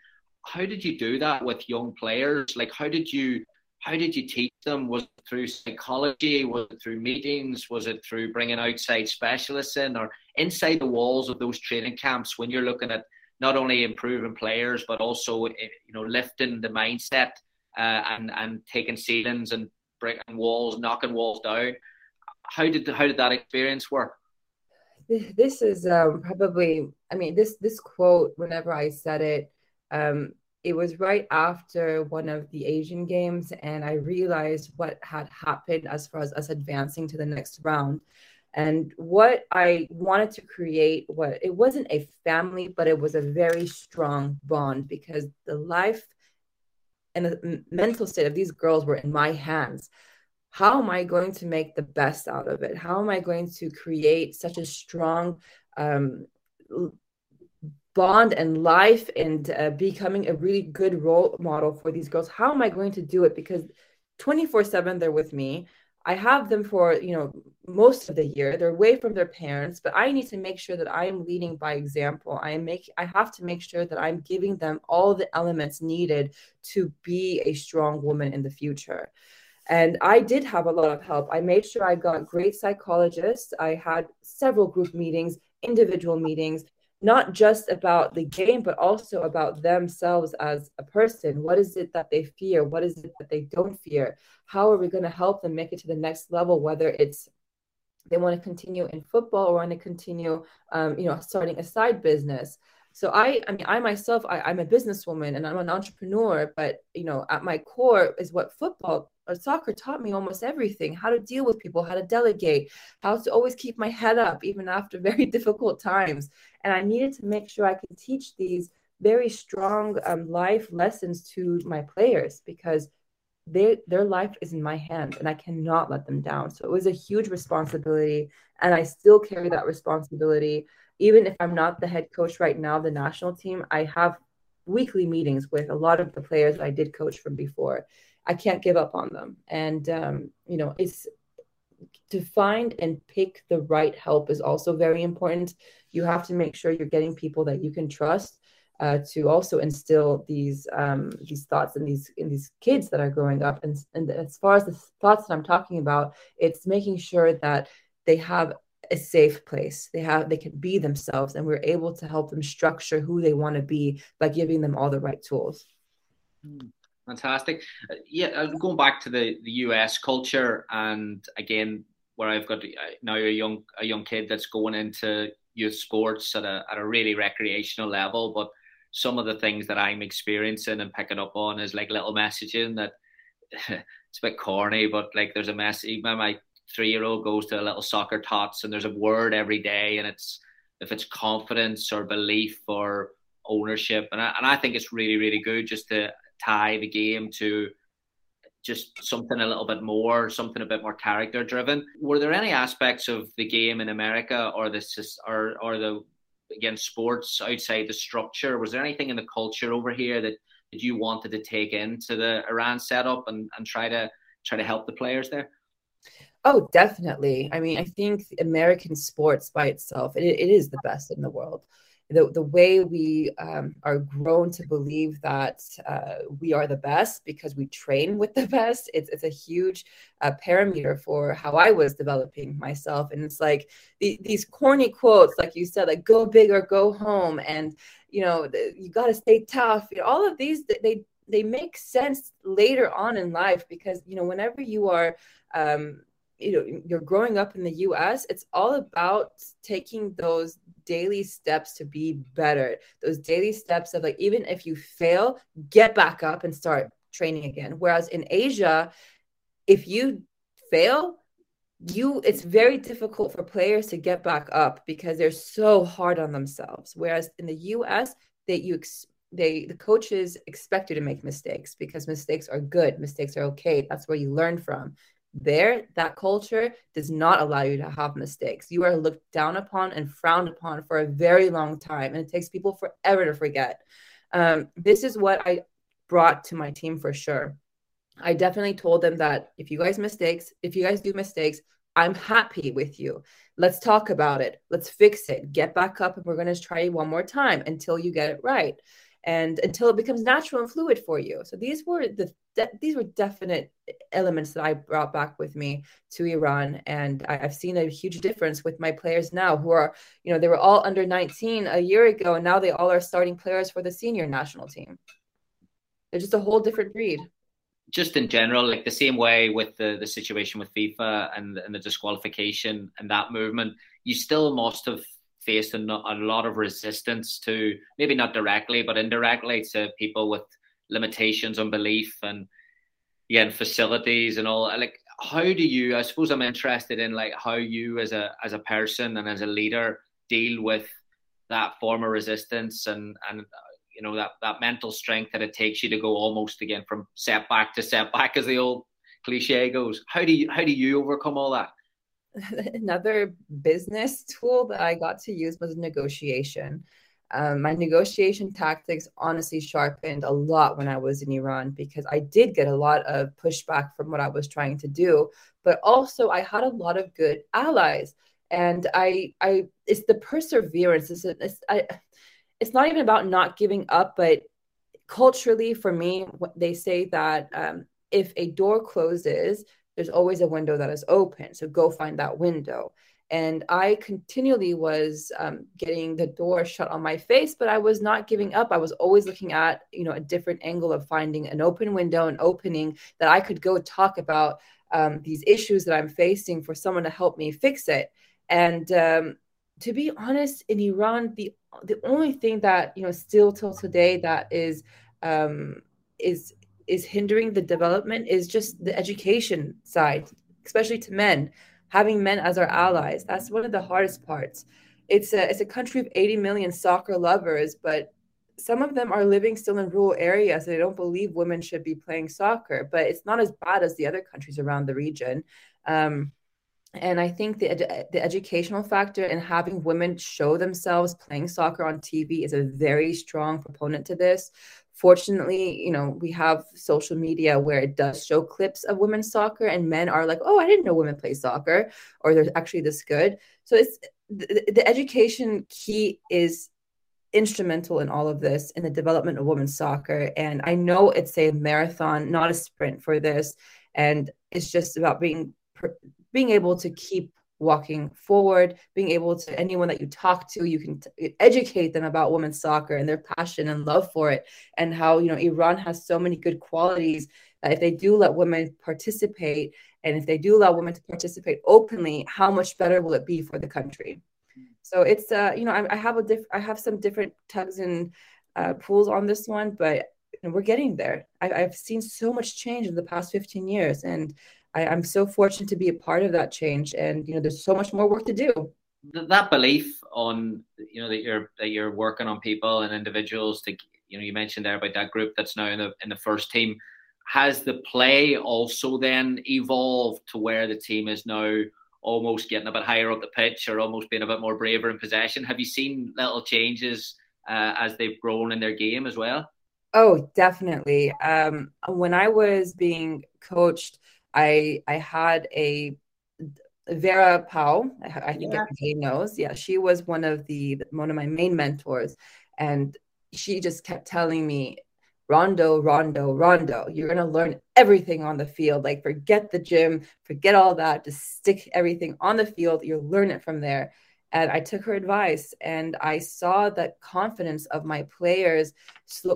How did you do that with young players? Like, how did you how did you teach them? Was it through psychology? Was it through meetings? Was it through bringing outside specialists in or inside the walls of those training camps when you're looking at not only improving players but also eh, you know lifting the mindset uh, and and taking ceilings and breaking walls, knocking walls down? How did how did that experience work? this is um, probably i mean this this quote whenever i said it um, it was right after one of the asian games and i realized what had happened as far as us advancing to the next round and what i wanted to create what it wasn't a family but it was a very strong bond because the life and the mental state of these girls were in my hands how am I going to make the best out of it? How am I going to create such a strong um, bond and life and uh, becoming a really good role model for these girls? How am I going to do it? Because 24 7, they're with me. I have them for, you know, most of the year. They're away from their parents, but I need to make sure that I am leading by example. I am make I have to make sure that I'm giving them all the elements needed to be a strong woman in the future. And I did have a lot of help. I made sure I got great psychologists. I had several group meetings, individual meetings, not just about the game, but also about themselves as a person. What is it that they fear? What is it that they don't fear? How are we going to help them make it to the next level, whether it's they want to continue in football or want to continue, um, you know, starting a side business so i i mean i myself I, i'm a businesswoman and i'm an entrepreneur but you know at my core is what football or soccer taught me almost everything how to deal with people how to delegate how to always keep my head up even after very difficult times. And i needed to make sure i could teach these very strong um, life lessons to my players because they, their life is in my hand and i cannot let them down. So it was a huge responsibility and i still carry that responsibility even if I'm not the head coach right now, the national team, I have weekly meetings with a lot of the players I did coach from before. I can't give up on them. And, um, you know, it's to find and pick the right help is also very important. You have to make sure you're getting people that you can trust. Uh, to also instill these um, these thoughts in these in these kids that are growing up, and, and as far as the thoughts that I'm talking about, it's making sure that they have a safe place. They have they can be themselves and we're able to help them structure who they want to be by giving them all the right tools. Hmm, fantastic. Uh, yeah, uh, going back to the, the US culture and again where I've got uh, now a young a young kid that's going into youth sports at a at a really recreational level, but some of the things that I'm experiencing and picking up on is like little messaging that it's a bit corny, but like there's a message. My three year old goes to a little soccer tots and there's a word every day and it's if it's confidence or belief or ownership. And I, and I think it's really really good just to tie the game to just something a little bit more something a bit more character driven. Were there any aspects of the game in America or this or or the again sports outside the structure? Was there anything in the culture over here that that you wanted to take into the Iran setup and, and try to try to help the players there Oh, definitely. I mean, I think American sports by itself, it, it is the best in the world. The, the way we um, are grown to believe that uh, we are the best because we train with the best, it's, it's a huge uh, parameter for how I was developing myself. And it's like the, these corny quotes, like you said, like go big or go home. And, you know, the, you got to stay tough. You know, all of these, they, they make sense later on in life because, you know, whenever you are, um, you know you're growing up in the US it's all about taking those daily steps to be better. Those daily steps of like even if you fail get back up and start training again. Whereas in Asia if you fail you it's very difficult for players to get back up because they're so hard on themselves. Whereas in the US that you they the coaches expect you to make mistakes because mistakes are good mistakes are okay that's where you learn from. There that culture does not allow you to have mistakes. You are looked down upon and frowned upon for a very long time and it takes people forever to forget. Um, this is what i brought to my team for sure. I definitely told them that if you guys mistakes if you guys do mistakes i'm happy with you. Let's talk about it. Let's fix it. Get back up and we're going to try one more time until you get it right and until it becomes natural and fluid for you. So these were the de- these were definite elements that I brought back with me to Iran, and I, have seen a huge difference with my players now, who are you know they were all under 19 a year ago, and now they all are starting players for the senior national team. They're just a whole different breed. just in general, like the same way with the, the situation with FIFA and, and the disqualification and that movement, you still must have faced a, lot of resistance to maybe not directly, but indirectly to people with limitations on belief and yeah, and facilities and all. Like, how do you? I suppose I'm interested in like how you as a as a person and as a leader deal with that form of resistance and and you know that that mental strength that it takes you to go almost again from setback to setback as the old cliche goes how do you how do you overcome all that another business tool that i got to use was negotiation. Um, my negotiation tactics honestly sharpened a lot when i was in iran because i did get a lot of pushback from what i was trying to do but also i had a lot of good allies. And i i it's the perseverance. It's, it's i it's not even about not giving up, but culturally, for me, they say that um, if a door closes, there's always a window that is open. So go find that window. And I continually was um, getting the door shut on my face, but I was not giving up. I was always looking at, you know, a different angle of finding an open window, an opening that I could go talk about um, these issues that I'm facing for someone to help me fix it. And um, to be honest, in Iran, the the only thing that you know still till today that is um, is is hindering the development is just the education side, especially to men. Having men as our allies, that's one of the hardest parts. It's a it's a country of 80 million soccer lovers, but some of them are living still in rural areas. They don't believe women should be playing soccer, but it's not as bad as the other countries around the region. Um, and I think the ed- the educational factor and having women show themselves playing soccer on TV is a very strong proponent to this. Fortunately, you know, we have social media where it does show clips of women's soccer, and men are like, "Oh, I didn't know women play soccer," or "They're actually this good." So it's the, the education key is instrumental in all of this in the development of women's soccer. And I know it's a marathon, not a sprint for this, and it's just about being being able to keep walking forward, being able to anyone that you talk to, you can t- educate them about women's soccer and their passion and love for it, and how you know Iran has so many good qualities that if they do let women participate, and if they do allow women to participate openly, how much better will it be for the country? So it's uh you know I, I have a diff- I have some different tugs and uh, pools on this one, but we're getting there. I, I've seen so much change in the past 15 years, and I, I'm so fortunate to be a part of that change. And you know, there's so much more work to do. That belief on you know that you're that you're working on people and individuals to you know you mentioned there about that group that's now in the in the first team has the play also then evolved to where the team is now almost getting a bit higher up the pitch or almost being a bit more braver in possession have you seen little changes uh, as they've grown in their game as well oh definitely um, when i was being coached I I had a Vera Pauw. I, think yeah. everybody knows. Yeah, she was one of the one of my main mentors, and she just kept telling me, Rondo, Rondo, Rondo. You're gonna learn everything on the field. Like forget the gym, forget all that. Just stick everything on the field. You'll learn it from there. And I took her advice and I saw that confidence of my players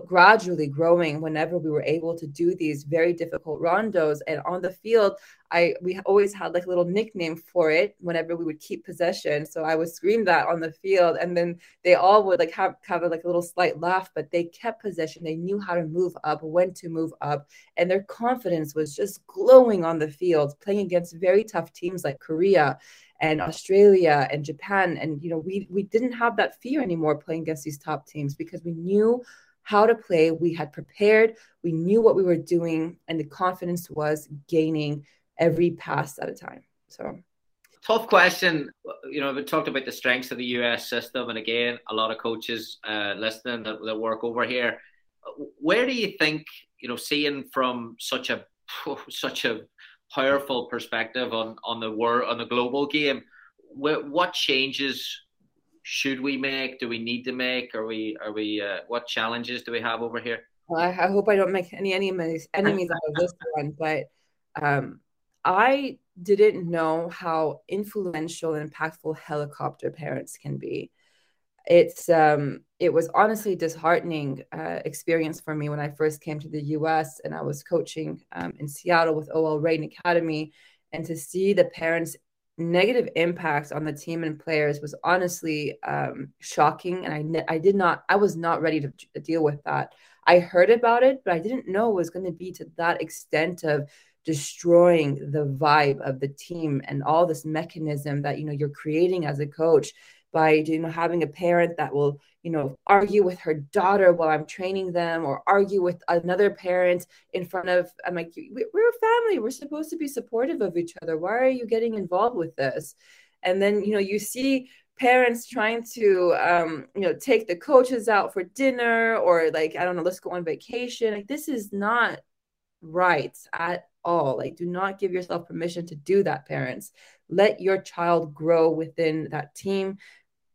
gradually growing whenever we were able to do these very difficult rondos. And on the field, I we always had like a little nickname for it whenever we would keep possession. So I would scream that on the field, and then they all would like have have a, like a little slight laugh, but they kept possession. They knew how to move up, when to move up, and their confidence was just glowing on the field, playing against very tough teams like Korea and Australia and Japan. And you know, we we didn't have that fear anymore playing against these top teams because we knew how to play. We had prepared, we knew what we were doing, and the confidence was gaining every pass at a time. So tough question. You know, we talked about the strengths of the US system, and again, a lot of coaches uh, listening that, that work over here. Where do you think, you know, seeing from such a such a powerful perspective on on the world on the global game. What changes should we make? Do we need to make? Are we are we uh, what challenges do we have over here? Well, I, I hope I don't make any enemies enemies out of this one, but um, I didn't know how influential and impactful helicopter parents can be. it's um, it was honestly disheartening uh, experience for me when I first came to the U.S. and I was coaching um, in Seattle with OL Reign Academy, and to see the parents' negative impact on the team and players was honestly um, shocking. And I ne- I did not I was not ready to deal with that. I heard about it, but I didn't know it was going to be to that extent of destroying the vibe of the team and all this mechanism that you know you're creating as a coach by you know having a parent that will you know argue with her daughter while i'm training them or argue with another parent in front of i'm like we're a family. We're supposed to be supportive of each other. Why are you getting involved with this? And then you know you see parents trying to um, you know take the coaches out for dinner or like i don't know let's go on vacation. Like this is not right at all. Like do not give yourself permission to do that parents. Let your child grow within that team.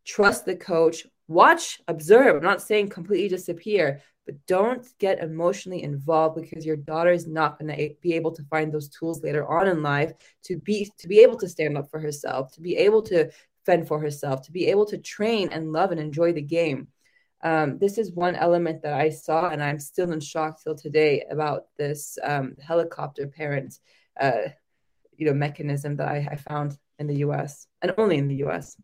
Trust the coach. Watch observe. I'm not saying completely disappear but don't get emotionally involved because your daughter is not going to be able to find those tools later on in life to be to be able to stand up for herself to be able to fend for herself to be able to train and love and enjoy the game um, this is one element that i saw and i'm still in shock till today about this um, helicopter parent uh, you know mechanism that I, I found in the us and only in the us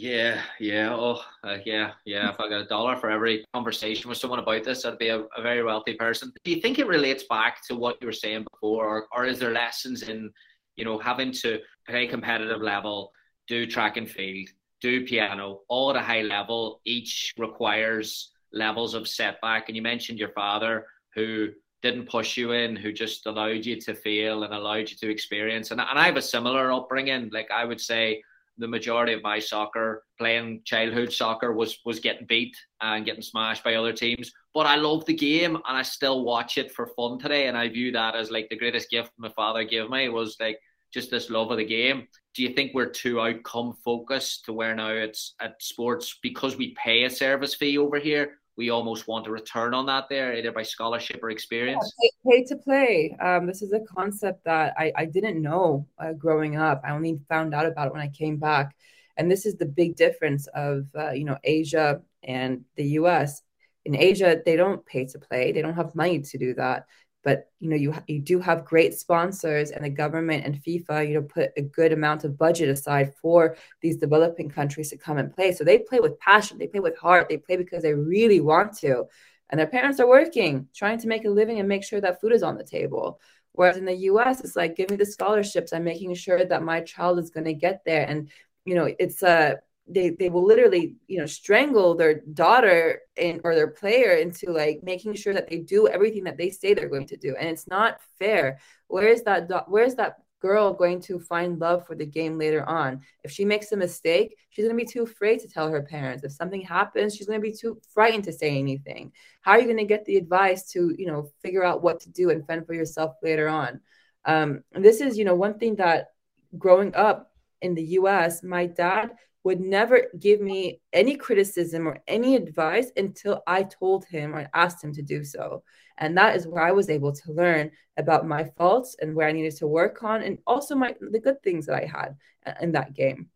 yeah, yeah, oh, uh, yeah, yeah. If I got a dollar for every conversation with someone about this, I'd be a, a, very wealthy person. Do you think it relates back to what you were saying before, or, or is there lessons in, you know, having to play competitive level, do track and field, do piano, all at a high level? Each requires levels of setback. And you mentioned your father, who didn't push you in, who just allowed you to feel and allowed you to experience. And, and I have a similar upbringing. Like I would say the majority of my soccer playing childhood soccer was was getting beat and getting smashed by other teams but i love the game and i still watch it for fun today and i view that as like the greatest gift my father gave me was like just this love of the game do you think we're too outcome focused to where now it's at sports because we pay a service fee over here we almost want a return on that there, either by scholarship or experience. Yeah, pay, pay, to play. Um, this is a concept that I, I didn't know uh, growing up. I only found out about it when I came back, and this is the big difference of uh, you know Asia and the U.S. In Asia, they don't pay to play. They don't have money to do that but you know you you do have great sponsors and the government and FIFA you know put a good amount of budget aside for these developing countries to come and play. So they play with passion they play with heart they play because they really want to. And their parents are working trying to make a living and make sure that food is on the table. Whereas in the US it's like give me the scholarships. I'm making sure that my child is going to get there. And you know it's a they they will literally you know strangle their daughter in, or their player into like making sure that they do everything that they say they're going to do. And it's not fair. Where is that where's that girl going to find love for the game later on? If she makes a mistake she's going to be too afraid to tell her parents. If something happens she's going to be too frightened to say anything. How are you going to get the advice to you know figure out what to do and fend for yourself later on? Um, this is you know one thing that growing up in the us my dad would never give me any criticism or any advice until I told him or asked him to do so. And that is where I was able to learn about my faults and where I needed to work on, and also my the good things that I had in that game.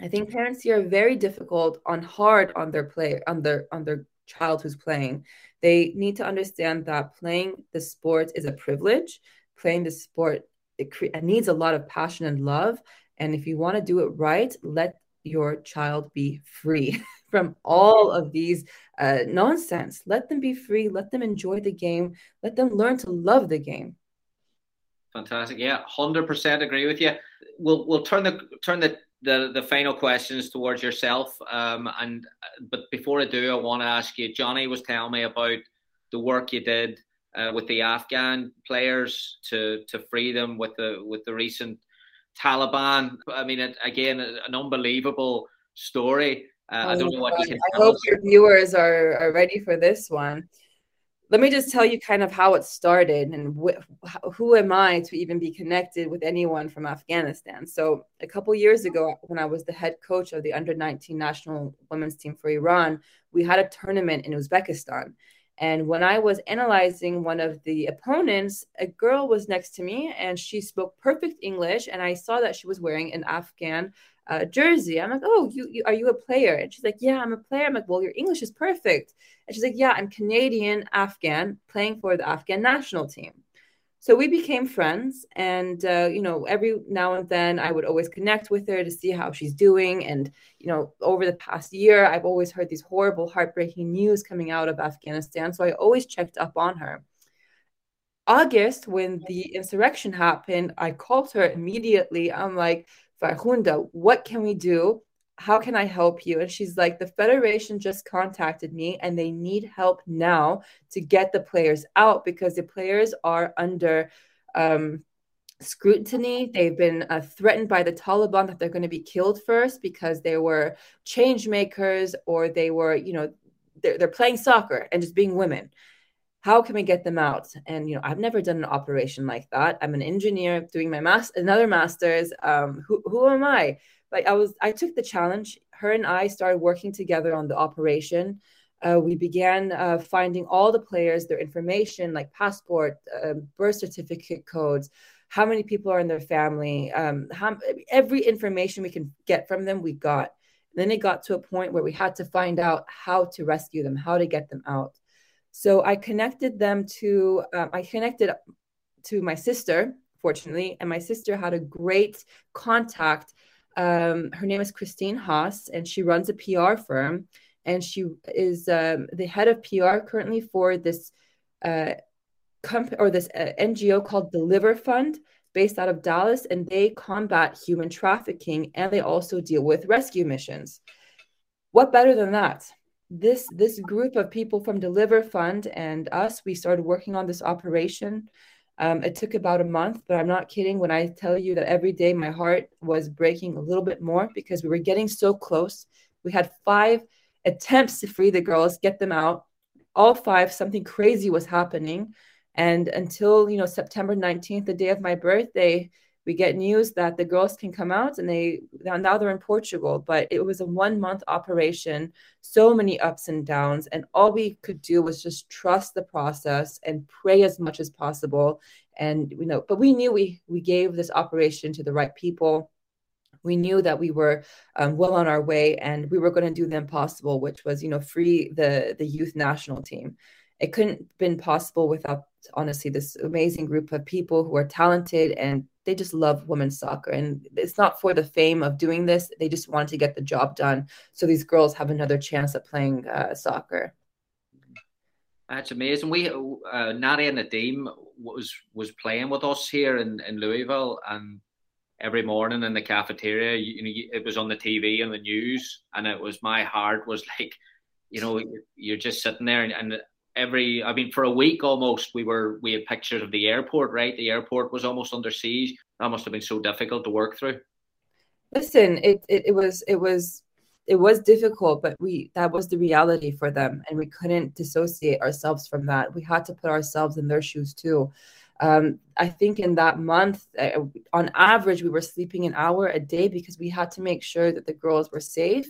I think parents here are very difficult on hard on their play on their on their child who's playing. They need to understand that playing the sport is a privilege. Playing the sport it, cre- it needs a lot of passion and love. And if you want to do it right, let your child be free from all of these uh, nonsense. Let them be free. Let them enjoy the game. Let them learn to love the game. Fantastic. Yeah, hundred percent agree with you. We'll we'll turn the turn the the, the final questions towards yourself. Um, and but before I do, I want to ask you. Johnny was telling me about the work you did uh, with the Afghan players to to free them with the with the recent Taliban. I mean, again, an unbelievable story. Uh, I don't know what you can. I hope us. your viewers are, are ready for this one. Let me just tell you kind of how it started and wh- who am I to even be connected with anyone from Afghanistan. So, a couple years ago, when I was the head coach of the under 19 national women's team for Iran, we had a tournament in Uzbekistan. And when I was analyzing one of the opponents, a girl was next to me and she spoke perfect English. And I saw that she was wearing an Afghan uh, jersey. I'm like, oh, you, you are you a player? And she's like, yeah, I'm a player. I'm like, well, your English is perfect. And she's like, yeah, I'm Canadian Afghan playing for the Afghan national team. So we became friends, and uh, you know, every now and then I would always connect with her to see how she's doing. And you know, over the past year, I've always heard these horrible, heartbreaking news coming out of Afghanistan. So I always checked up on her. August, when the insurrection happened, I called her immediately. I'm like, Farkhunda, what can we do? How can I help you? And she's like, the Federation just contacted me and they need help now to get the players out because the players are under um, scrutiny. They've been uh, threatened by the Taliban that they're going to be killed first because they were change makers or they were, you know, they're, they're playing soccer and just being women how can we get them out and you know i've never done an operation like that i'm an engineer doing my mas- another master's um, who, who am i like i was i took the challenge. Her and i started working together on the operation. Uh, we began uh, finding all the players their information like passport uh, birth certificate codes how many people are in their family um, how, every information we can get from them we got. Then it got to a point where we had to find out how to rescue them how to get them out. So I connected them to, um, I connected to my sister, fortunately, and my sister had a great contact. Um, her name is Christine Haas, and she runs a PR firm, and she is um, the head of PR currently for this uh, company or this uh, NGO called Deliver Fund, based out of Dallas, and they combat human trafficking and they also deal with rescue missions. What better than that? this this group of people from Deliver Fund and us, we started working on this operation. Um, it took about a month, but I'm not kidding when I tell you that every day my heart was breaking a little bit more because we were getting so close. We had five attempts to free the girls, get them out. All five, something crazy was happening. And until, you know, September 19th, the day of my birthday, we get news that the girls can come out and they now they're in Portugal, but it was a one month operation, so many ups and downs, and all we could do was just trust the process and pray as much as possible. And you know, but we knew we we gave this operation to the right people. We knew that we were um, well on our way, and we were going to do the impossible, which was you know free the the youth national team. It couldn't have been possible without honestly this amazing group of people who are talented and they just love women's soccer. And it's not for the fame of doing this. They just wanted to get the job done. So these girls have another chance at playing uh, soccer. That's amazing. We uh, nadia nadim was was playing with us here in, in louisville and every morning in the cafeteria. You, know it was on the tv and the news and it was my heart was like you know you're just sitting there and, and every i mean for a week almost we were we had pictures of the airport right? The airport was almost under siege. That must have been so difficult to work through. Listen it it, it was it was it was difficult but we that was the reality for them and we couldn't dissociate ourselves from that. We had to put ourselves in their shoes too. Um, I think in that month, uh, on average, we were sleeping an hour a day because we had to make sure that the girls were safe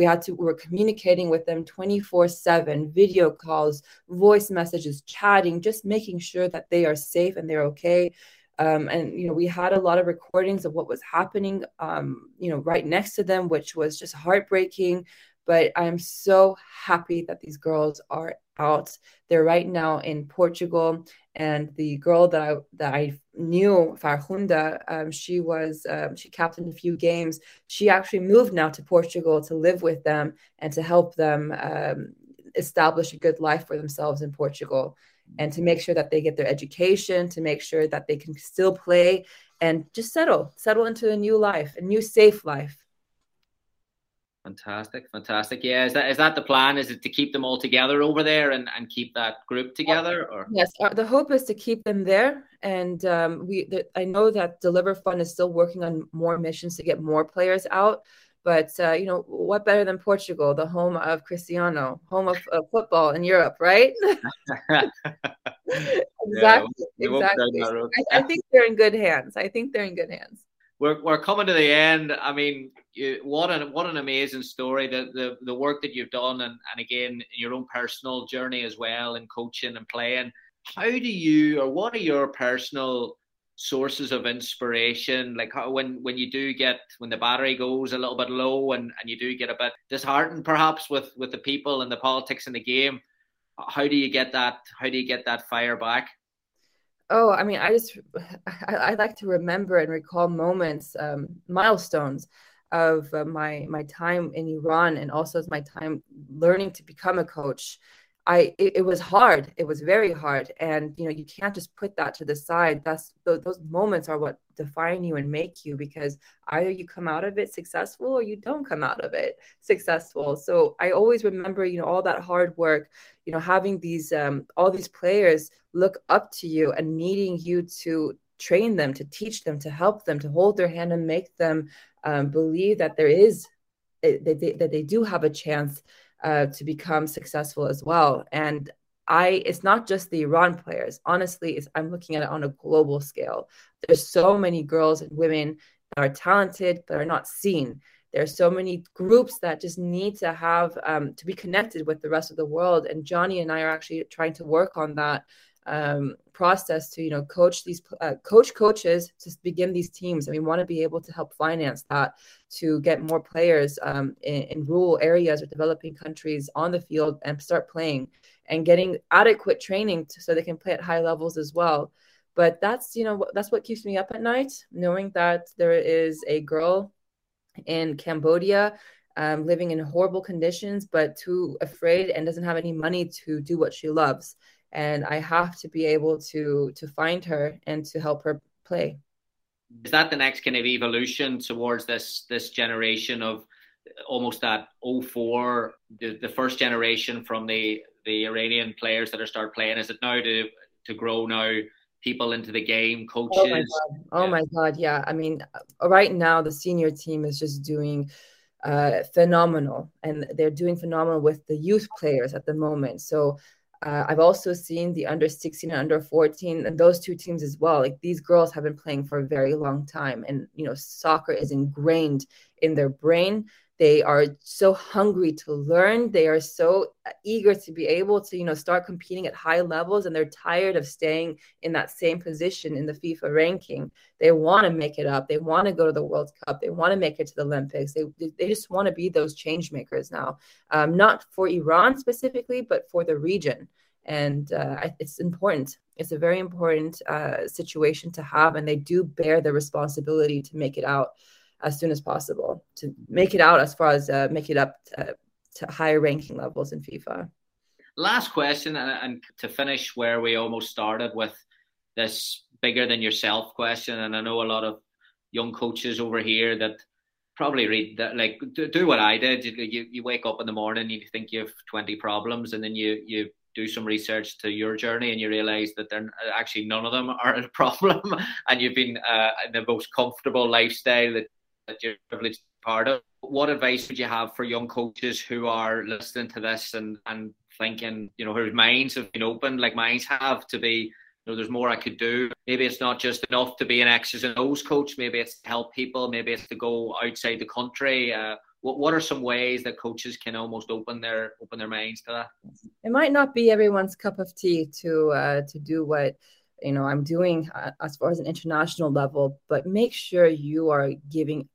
we had to we were communicating with them 24 7 video calls voice messages chatting just making sure that they are safe and they're okay. Um, and you know we had a lot of recordings of what was happening um, you know right next to them which was just heartbreaking but i'm so happy that these girls are out they're right now in portugal and the girl that I that I knew, Farkhunda, um, she was um, she captained a few games. She actually moved now to Portugal to live with them and to help them um, establish a good life for themselves in Portugal, and to make sure that they get their education, to make sure that they can still play and just settle, settle into a new life, a new safe life. Fantastic, fantastic. Yeah, is that is that the plan? Is it to keep them all together over there and, and keep that group together? Or yes, uh, the hope is to keep them there. And um, we, the, I know that Deliver Fund is still working on more missions to get more players out. But uh, you know what better than Portugal, the home of Cristiano, home of, of football in Europe, right? exactly. Yeah, exactly. I, I think they're in good hands. I think they're in good hands. we're we're coming to the end. I mean, you, what an what an amazing story. The the the work that you've done, and and again your own personal journey as well, in coaching and playing. How do you, or what are your personal sources of inspiration? Like how, when when you do get when the battery goes a little bit low, and and you do get a bit disheartened, perhaps with with the people and the politics in the game. How do you get that? How do you get that fire back? Oh, I mean, I just I, I like to remember and recall moments, um, milestones of uh, my my time in Iran, and also as my time learning to become a coach. I it, it, was hard. It was very hard, and you know you can't just put that to the side. That's those, those moments are what define you and make you because either you come out of it successful or you don't come out of it successful. So I always remember you know all that hard work. You know having these um, all these players look up to you and needing you to train them, to teach them, to help them, to hold their hand and make them um, believe that there is eh, that they, that they do have a chance uh, to become successful as well. And I, it's not just the Iran players. Honestly, I'm looking at it on a global scale. There's so many girls and women that are talented but are not seen. There are so many groups that just need to have um, to be connected with the rest of the world. And Johnny and I are actually trying to work on that um, process to you know coach these uh, coach coaches to begin these teams. And we want to be able to help finance that to get more players um, in, in, rural areas or developing countries on the field and start playing and getting adequate training to, so they can play at high levels as well. But that's you know that's what keeps me up at night knowing that there is a girl in cambodia um, living in horrible conditions but too afraid and doesn't have any money to do what she loves and I have to be able to to find her and to help her play. Is that the next kind of evolution towards this this generation of almost that 04, the, the first generation from the the Iranian players that are start playing? Is it now to to grow now people into the game, coaches? Oh my god! Oh yeah. my god! Yeah, I mean, right now the senior team is just doing uh, phenomenal, and they're doing phenomenal with the youth players at the moment. So uh, I've also seen the under 16 and under 14 and those two teams as well. Like these girls have been playing for a very long time, and you know, soccer is ingrained in their brain. They are so hungry to learn. They are so eager to be able to, you know, start competing at high levels, and they're tired of staying in that same position in the FIFA ranking. They want to make it up. They want to go to the World Cup. They want to make it to the Olympics. They they just want to be those change makers now, um, not for Iran specifically, but for the region. And uh, it's important. It's a very important uh, situation to have, and they do bear the responsibility to make it out as soon as possible to make it out as far as uh, make it up to, to higher ranking levels in FIFA. Last question, and, and to finish where we almost started with this bigger than yourself question, and I know a lot of young coaches over here that probably read that like do, do what I did. You, you wake up in the morning, you think you have twenty problems, and then you you do some research to your journey and you realize that they're actually none of them are a problem and you've been uh, in the most comfortable lifestyle that that you're privileged part of. What advice would you have for young coaches who are listening to this and, and thinking, you know, whose minds have been opened, like minds have, to be, you know, there's more I could do. Maybe it's not just enough to be an X's and O's coach. Maybe it's to help people. Maybe it's to go outside the country. Uh, what what are some ways that coaches can almost open their open their minds to that? It might not be everyone's cup of tea to uh, to do what you know I'm doing uh, as far as an international level, but make sure you are giving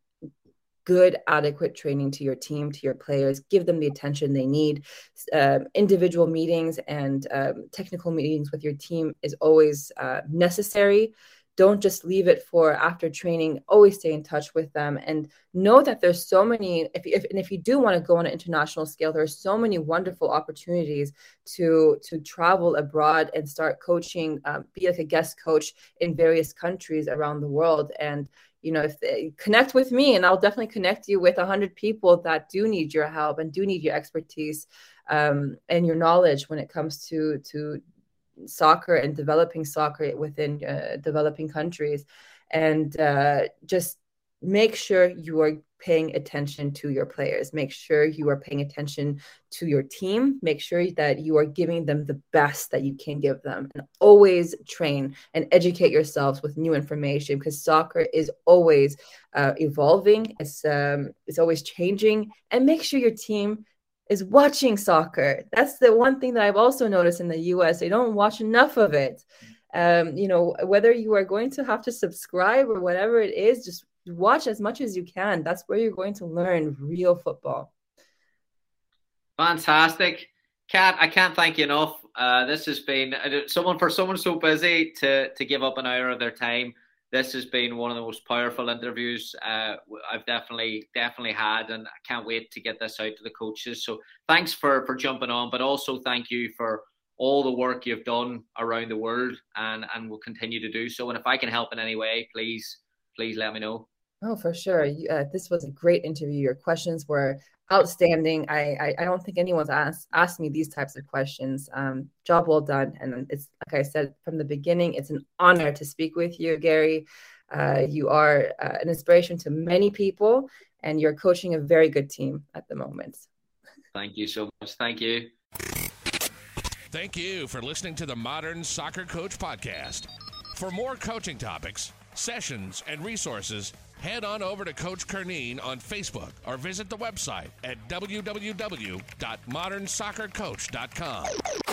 good, adequate training to your team, to your players, give them the attention they need. Um, individual meetings and um, technical meetings with your team is always uh, necessary. Don't just leave it for after training. Always stay in touch with them and know that there's so many. If, if and if you do want to go on an international scale, there are so many wonderful opportunities to to travel abroad and start coaching, um, be like a guest coach in various countries around the world. And you know if they connect with me and i'll definitely connect you with a 100 people that do need your help and do need your expertise um, and your knowledge when it comes to to soccer and developing soccer within uh, developing countries. And uh, just make sure you are paying attention to your players. Make sure you are paying attention to your team. Make sure that you are giving them the best that you can give them. And always train and educate yourselves with new information because soccer is always uh, evolving. It's um, it's always changing. And make sure your team is watching soccer. That's the one thing that I've also noticed in the US. They don't watch enough of it. Um, you know, whether you are going to have to subscribe or whatever it is, just watch as much as you can. That's where you're going to learn real football. Fantastic. Kat, I can't thank you enough. Uh, this has been someone for someone so busy to to give up an hour of their time. This has been one of the most powerful interviews uh, I've definitely definitely had, and I can't wait to get this out to the coaches. So thanks for for jumping on, but also thank you for all the work you've done around the world, and and will continue to do so. And if I can help in any way, please please let me know. Oh, for sure. Uh, this was a great interview. Your questions were outstanding. I, I, I don't think anyone's asked asked me these types of questions. Um, job well done. And it's like I said from the beginning, it's an honor to speak with you, Gary. Uh, you are uh, an inspiration to many people, and you're coaching a very good team at the moment. Thank you so much. Thank you. Thank you for listening to the Modern Soccer Coach Podcast. For more coaching topics, sessions, and resources, head on over to Coach Curneen on Facebook or visit the website at www.modernsoccercoach.com.